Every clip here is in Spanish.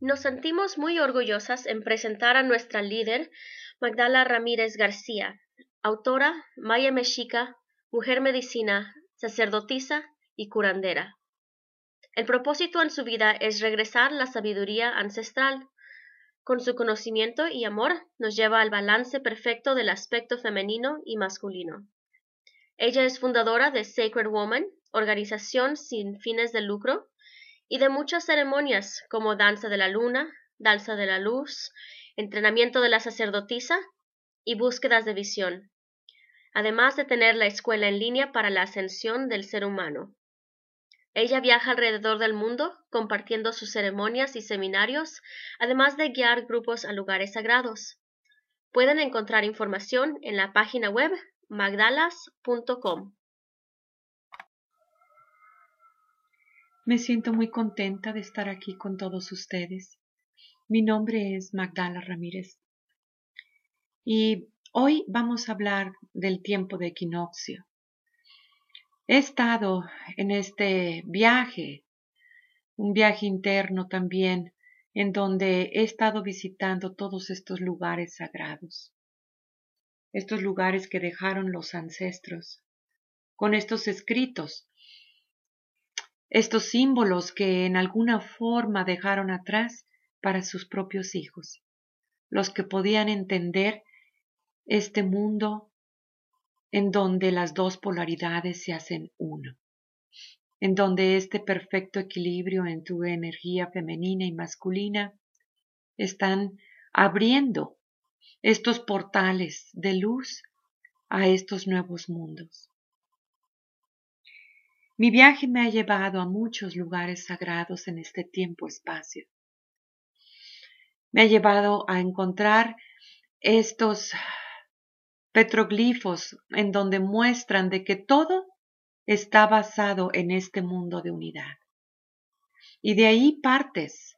Nos sentimos muy orgullosas en presentar a nuestra líder, Magdala Ramírez García, autora, maya mexica, mujer medicina, sacerdotisa y curandera. El propósito en su vida es regresar la sabiduría ancestral. Con su conocimiento y amor nos lleva al balance perfecto del aspecto femenino y masculino. Ella es fundadora de Sacred Woman, organización sin fines de lucro, y de muchas ceremonias como danza de la luna, danza de la luz, entrenamiento de la sacerdotisa y búsquedas de visión, además de tener la escuela en línea para la ascensión del ser humano. Ella viaja alrededor del mundo compartiendo sus ceremonias y seminarios, además de guiar grupos a lugares sagrados. Pueden encontrar información en la página web magdalas.com. Me siento muy contenta de estar aquí con todos ustedes. Mi nombre es Magdala Ramírez y hoy vamos a hablar del tiempo de equinoccio. He estado en este viaje, un viaje interno también, en donde he estado visitando todos estos lugares sagrados, estos lugares que dejaron los ancestros, con estos escritos estos símbolos que en alguna forma dejaron atrás para sus propios hijos, los que podían entender este mundo en donde las dos polaridades se hacen uno, en donde este perfecto equilibrio en tu energía femenina y masculina están abriendo estos portales de luz a estos nuevos mundos. Mi viaje me ha llevado a muchos lugares sagrados en este tiempo-espacio. Me ha llevado a encontrar estos petroglifos en donde muestran de que todo está basado en este mundo de unidad. Y de ahí partes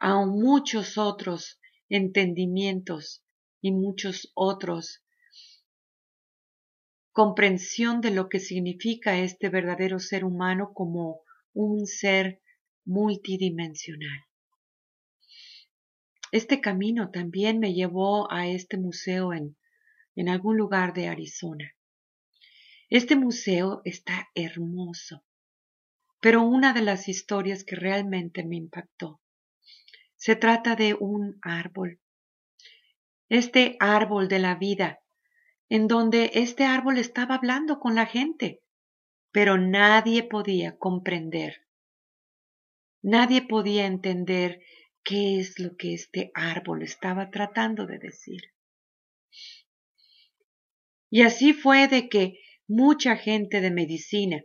a muchos otros entendimientos y muchos otros comprensión de lo que significa este verdadero ser humano como un ser multidimensional. Este camino también me llevó a este museo en, en algún lugar de Arizona. Este museo está hermoso, pero una de las historias que realmente me impactó se trata de un árbol. Este árbol de la vida en donde este árbol estaba hablando con la gente, pero nadie podía comprender. Nadie podía entender qué es lo que este árbol estaba tratando de decir. Y así fue de que mucha gente de medicina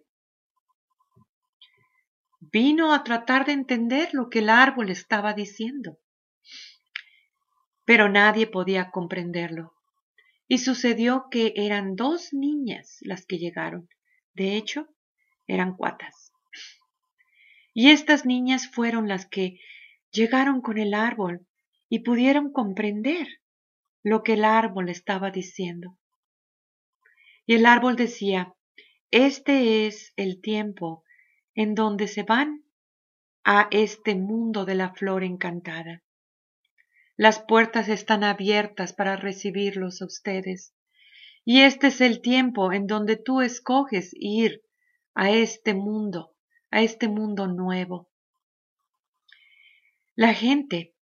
vino a tratar de entender lo que el árbol estaba diciendo, pero nadie podía comprenderlo. Y sucedió que eran dos niñas las que llegaron. De hecho, eran cuatas. Y estas niñas fueron las que llegaron con el árbol y pudieron comprender lo que el árbol estaba diciendo. Y el árbol decía, este es el tiempo en donde se van a este mundo de la flor encantada. Las puertas están abiertas para recibirlos a ustedes. Y este es el tiempo en donde tú escoges ir a este mundo, a este mundo nuevo. La gente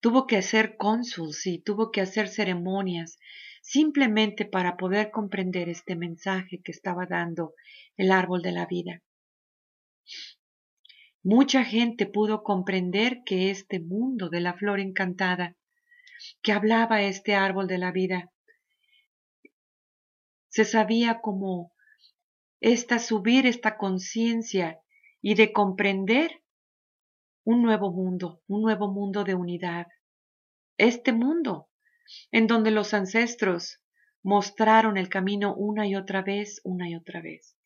tuvo que hacer cónsuls y tuvo que hacer ceremonias simplemente para poder comprender este mensaje que estaba dando el árbol de la vida. Mucha gente pudo comprender que este mundo de la flor encantada, que hablaba este árbol de la vida, se sabía como esta subir esta conciencia y de comprender un nuevo mundo, un nuevo mundo de unidad. Este mundo en donde los ancestros mostraron el camino una y otra vez, una y otra vez.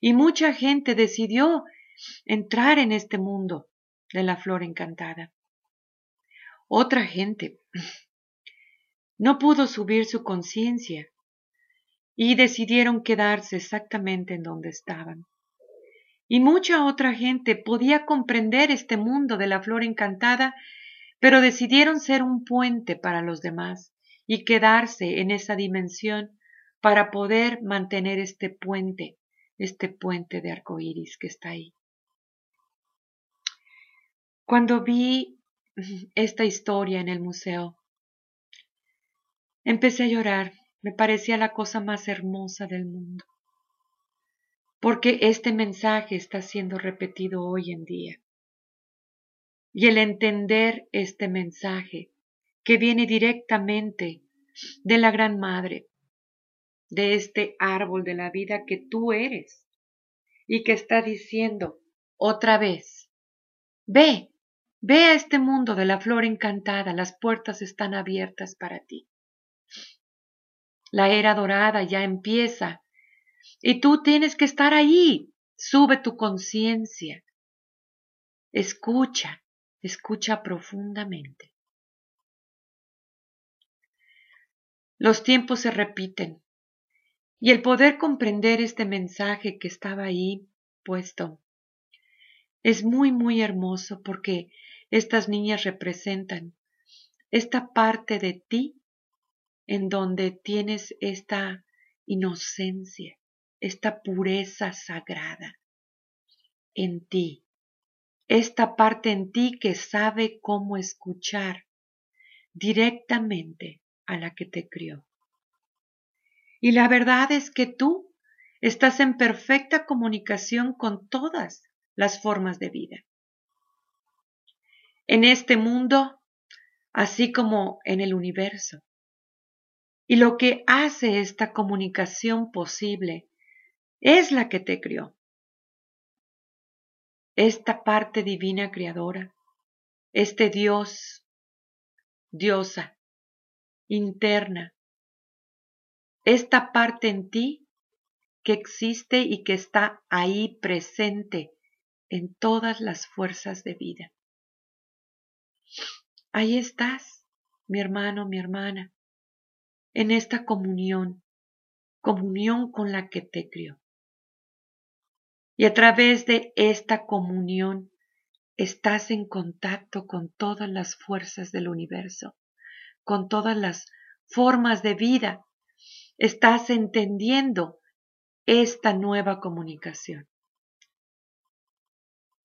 Y mucha gente decidió entrar en este mundo de la flor encantada. Otra gente no pudo subir su conciencia y decidieron quedarse exactamente en donde estaban. y mucha otra gente podía comprender este mundo de la flor encantada, pero decidieron ser un puente para los demás y quedarse en esa dimensión para poder mantener este puente, este puente de arcoíris que está ahí. Cuando vi esta historia en el museo, empecé a llorar. Me parecía la cosa más hermosa del mundo. Porque este mensaje está siendo repetido hoy en día. Y el entender este mensaje que viene directamente de la Gran Madre, de este árbol de la vida que tú eres y que está diciendo otra vez, ve, ve a este mundo de la flor encantada, las puertas están abiertas para ti. La era dorada ya empieza y tú tienes que estar ahí. Sube tu conciencia. Escucha, escucha profundamente. Los tiempos se repiten y el poder comprender este mensaje que estaba ahí puesto es muy, muy hermoso porque estas niñas representan esta parte de ti en donde tienes esta inocencia, esta pureza sagrada en ti, esta parte en ti que sabe cómo escuchar directamente a la que te crió. Y la verdad es que tú estás en perfecta comunicación con todas las formas de vida. En este mundo, así como en el universo. Y lo que hace esta comunicación posible es la que te crió. Esta parte divina creadora, este Dios, diosa, interna, esta parte en ti que existe y que está ahí presente en todas las fuerzas de vida. Ahí estás, mi hermano, mi hermana, en esta comunión, comunión con la que te crió. Y a través de esta comunión estás en contacto con todas las fuerzas del universo, con todas las formas de vida estás entendiendo esta nueva comunicación.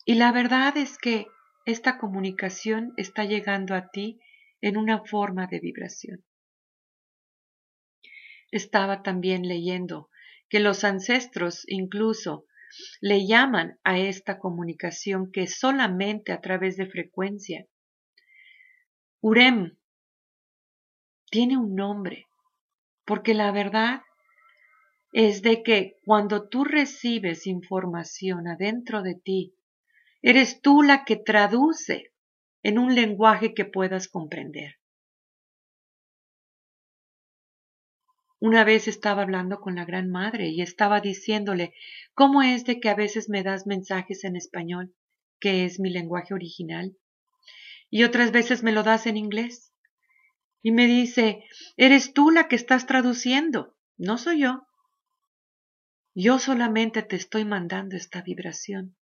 Y la verdad es que esta comunicación está llegando a ti en una forma de vibración. Estaba también leyendo que los ancestros incluso le llaman a esta comunicación que solamente a través de frecuencia. Urem tiene un nombre porque la verdad es de que cuando tú recibes información adentro de ti, eres tú la que traduce en un lenguaje que puedas comprender. Una vez estaba hablando con la Gran Madre y estaba diciéndole, ¿cómo es de que a veces me das mensajes en español, que es mi lenguaje original, y otras veces me lo das en inglés? y me dice, eres tú la que estás traduciendo, no soy yo. Yo solamente te estoy mandando esta vibración.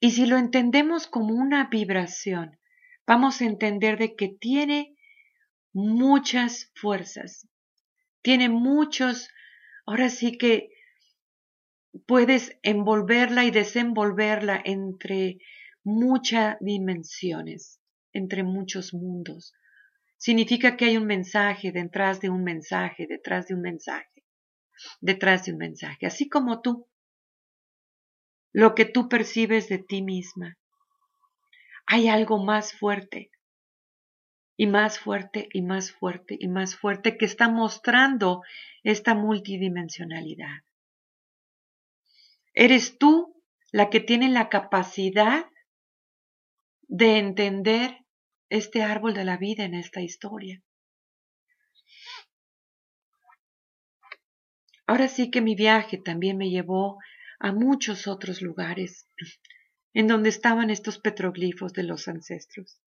Y si lo entendemos como una vibración, vamos a entender de que tiene muchas fuerzas, tiene muchos, ahora sí que puedes envolverla y desenvolverla entre muchas dimensiones entre muchos mundos. Significa que hay un mensaje detrás de un mensaje, detrás de un mensaje, detrás de un mensaje, así como tú. Lo que tú percibes de ti misma. Hay algo más fuerte, y más fuerte, y más fuerte, y más fuerte que está mostrando esta multidimensionalidad. Eres tú la que tiene la capacidad de entender este árbol de la vida en esta historia. Ahora sí que mi viaje también me llevó a muchos otros lugares en donde estaban estos petroglifos de los ancestros.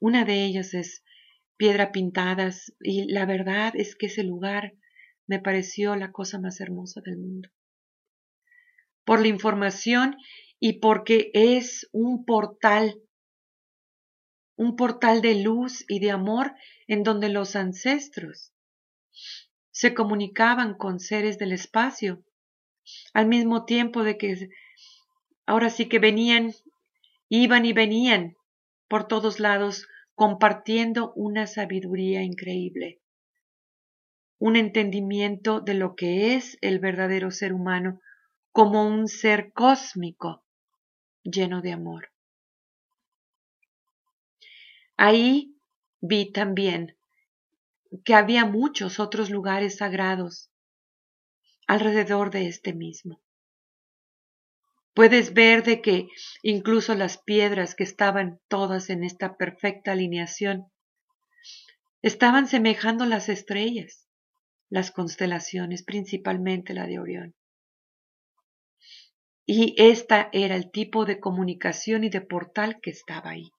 Una de ellas es piedra pintadas y la verdad es que ese lugar me pareció la cosa más hermosa del mundo. por la información y porque es un portal, un portal de luz y de amor en donde los ancestros se comunicaban con seres del espacio, al mismo tiempo de que ahora sí que venían, iban y venían por todos lados compartiendo una sabiduría increíble, un entendimiento de lo que es el verdadero ser humano como un ser cósmico lleno de amor. Ahí vi también que había muchos otros lugares sagrados alrededor de este mismo. Puedes ver de que incluso las piedras que estaban todas en esta perfecta alineación estaban semejando las estrellas, las constelaciones, principalmente la de Orión. Y esta era el tipo de comunicación y de portal que estaba ahí.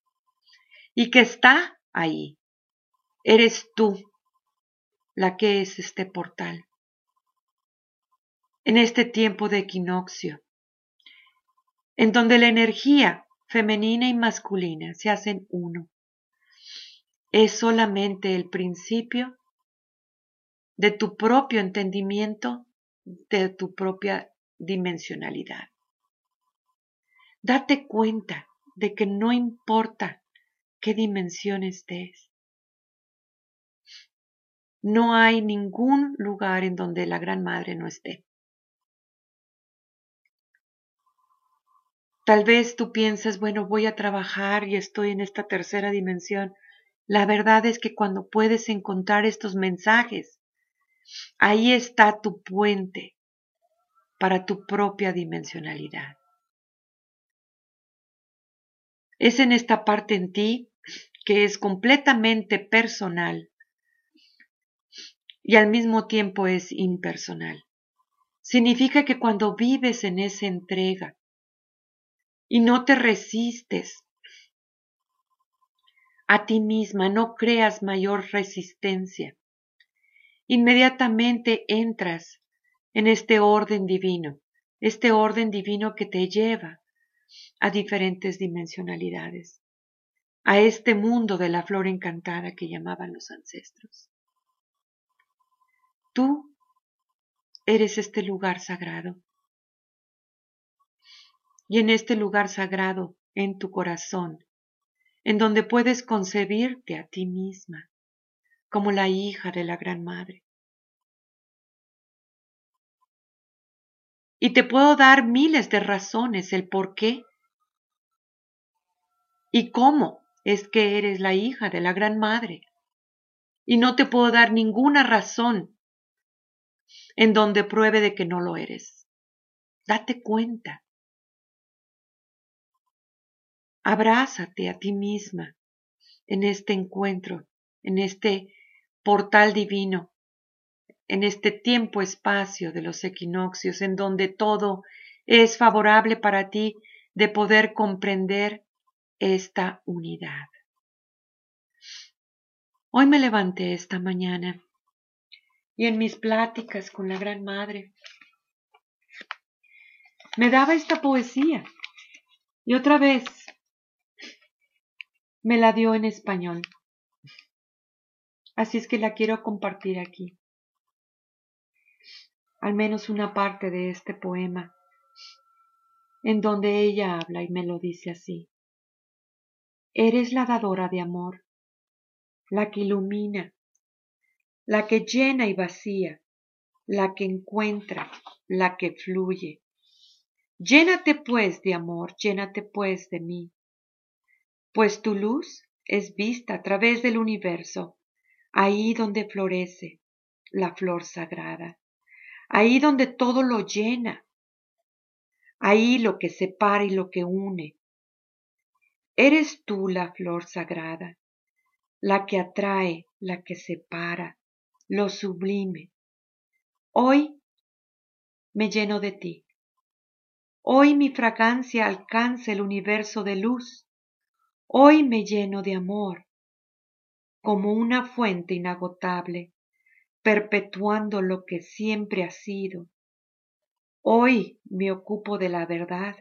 Y que está ahí. Eres tú la que es este portal. En este tiempo de equinoccio, en donde la energía femenina y masculina se hacen uno. Es solamente el principio de tu propio entendimiento, de tu propia dimensionalidad. Date cuenta de que no importa qué dimensión estés. No hay ningún lugar en donde la Gran Madre no esté. Tal vez tú pienses, bueno, voy a trabajar y estoy en esta tercera dimensión. La verdad es que cuando puedes encontrar estos mensajes, ahí está tu puente para tu propia dimensionalidad. Es en esta parte en ti que es completamente personal y al mismo tiempo es impersonal. Significa que cuando vives en esa entrega, y no te resistes a ti misma, no creas mayor resistencia. Inmediatamente entras en este orden divino, este orden divino que te lleva a diferentes dimensionalidades, a este mundo de la flor encantada que llamaban los ancestros. Tú eres este lugar sagrado y en este lugar sagrado, en tu corazón, en donde puedes concebirte a ti misma como la hija de la Gran Madre. Y te puedo dar miles de razones el por qué y cómo es que eres la hija de la Gran Madre. Y no te puedo dar ninguna razón en donde pruebe de que no lo eres. Date cuenta Abrázate a ti misma en este encuentro, en este portal divino, en este tiempo-espacio de los equinoccios, en donde todo es favorable para ti de poder comprender esta unidad. Hoy me levanté esta mañana y en mis pláticas con la Gran Madre me daba esta poesía y otra vez me la dio en español. Así es que la quiero compartir aquí. Al menos una parte de este poema, en donde ella habla y me lo dice así. Eres la dadora de amor, la que ilumina, la que llena y vacía, la que encuentra, la que fluye. Llénate pues de amor, llénate pues de mí pues tu luz es vista a través del universo, ahí donde florece la flor sagrada, ahí donde todo lo llena, ahí lo que separa y lo que une. Eres tú la flor sagrada, la que atrae, la que separa, lo sublime. Hoy me lleno de ti. Hoy mi fragancia alcanza el universo de luz Hoy me lleno de amor, como una fuente inagotable, perpetuando lo que siempre ha sido. Hoy me ocupo de la verdad.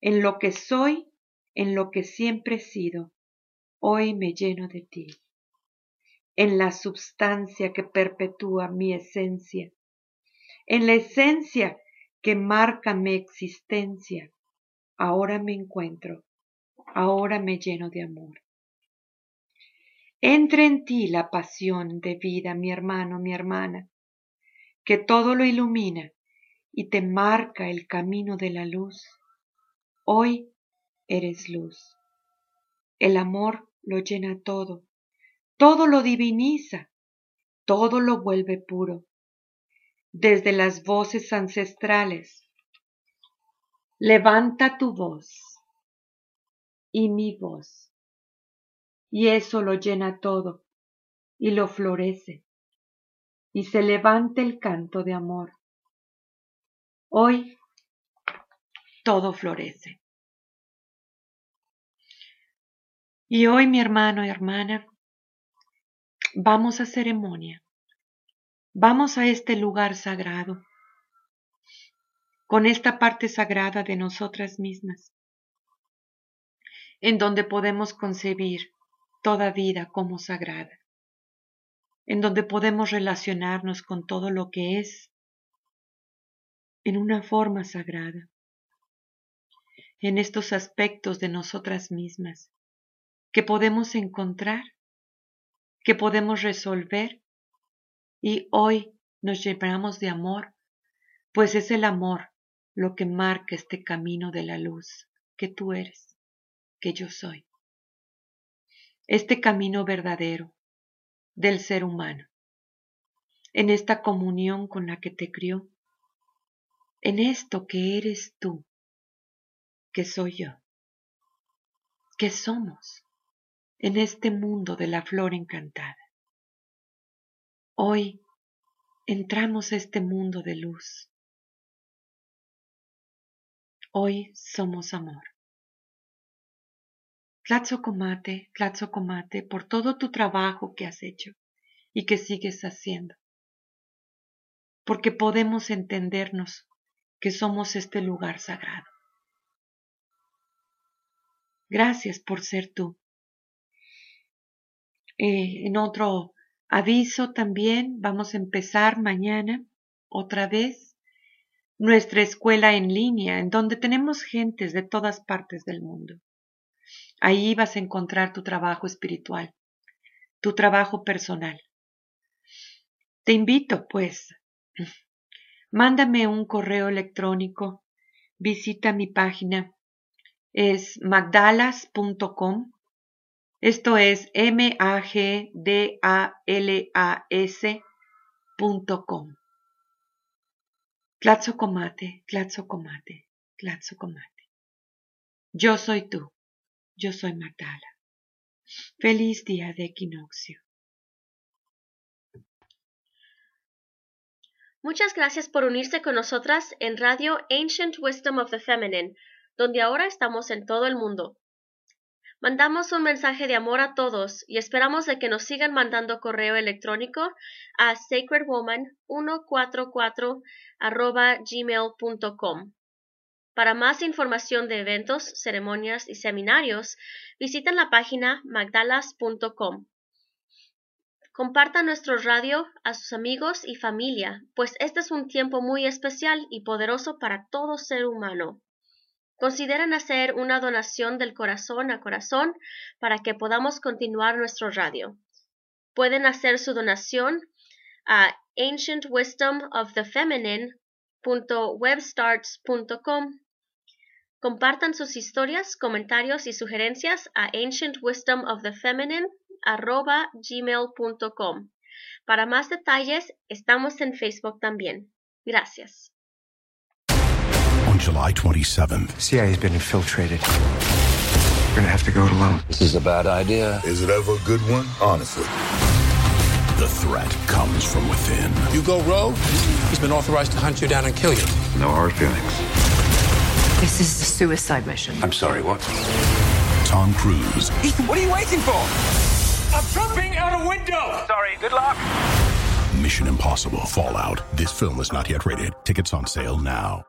En lo que soy, en lo que siempre he sido, hoy me lleno de ti. En la substancia que perpetúa mi esencia, en la esencia que marca mi existencia, ahora me encuentro, ahora me lleno de amor. Entre en ti la pasión de vida, mi hermano, mi hermana, que todo lo ilumina y te marca el camino de la luz. Hoy eres luz. El amor lo llena todo, todo lo diviniza, todo lo vuelve puro. Desde las voces ancestrales, levanta tu voz y mi voz, y eso lo llena todo y lo florece, y se levanta el canto de amor. Hoy todo florece. Y hoy, mi hermano hermana, vamos a ceremonia. Vamos a este lugar sagrado, con esta parte sagrada de nosotras mismas, en donde podemos concebir toda vida como sagrada, en donde podemos relacionarnos con todo lo que es en una forma sagrada, en estos aspectos de nosotras mismas que podemos encontrar, que podemos resolver y hoy nos llenamos de amor, pues es el amor lo que marca este camino de la luz que tú eres, que yo soy. Este camino verdadero del ser humano, en esta comunión con la que te crió, en esto que eres tú, que soy yo, que somos en este mundo de la flor encantada. Hoy entramos a este mundo de luz. Hoy somos amor. Comate, Comate, por todo tu trabajo que has hecho y que sigues haciendo. Porque podemos entendernos que somos este lugar sagrado. Gracias por ser tú. Eh, en otro aviso también vamos a empezar mañana otra vez nuestra escuela en línea, en donde tenemos gentes de todas partes del mundo. Ahí vas a encontrar tu trabajo espiritual, tu trabajo personal. Te invito, pues, mándame un correo electrónico, visita mi página, es magdalas.com esto es M-A-G-D-A-L-A-S.com. Tlatzocomate, Tlatzocomate, Tlatzocomate. Yo soy tú, yo soy Magdala. Feliz día de equinoccio. Muchas gracias por unirse con nosotras en Radio Ancient Wisdom of the Feminine, donde ahora estamos en todo el mundo. Mandamos un mensaje de amor a todos y esperamos de que nos sigan mandando correo electrónico a sacredwoman144 gmail.com. Para más información de eventos, ceremonias y seminarios, visiten la página magdalas.com. Compartan nuestro radio a sus amigos y familia, pues este es un tiempo muy especial y poderoso para todo ser humano. Consideren hacer una donación del corazón a corazón para que podamos continuar nuestro radio. Pueden hacer su donación a ancientwisdomofthefeminine.webstarts.com. Compartan sus historias, comentarios y sugerencias a ancientwisdomofthefeminine.gmail.com. Para más detalles, estamos en Facebook también. Gracias. on July 27th. CIA's been infiltrated. We're gonna have to go it alone. This is a bad idea. Is it ever a good one? Honestly. The threat comes from within. You go rogue, he's been authorized to hunt you down and kill you. No hard feelings. This is a suicide mission. I'm sorry, what? Tom Cruise. Ethan, what are you waiting for? I'm jumping out a window! Sorry, good luck. Mission Impossible Fallout. This film is not yet rated. Tickets on sale now.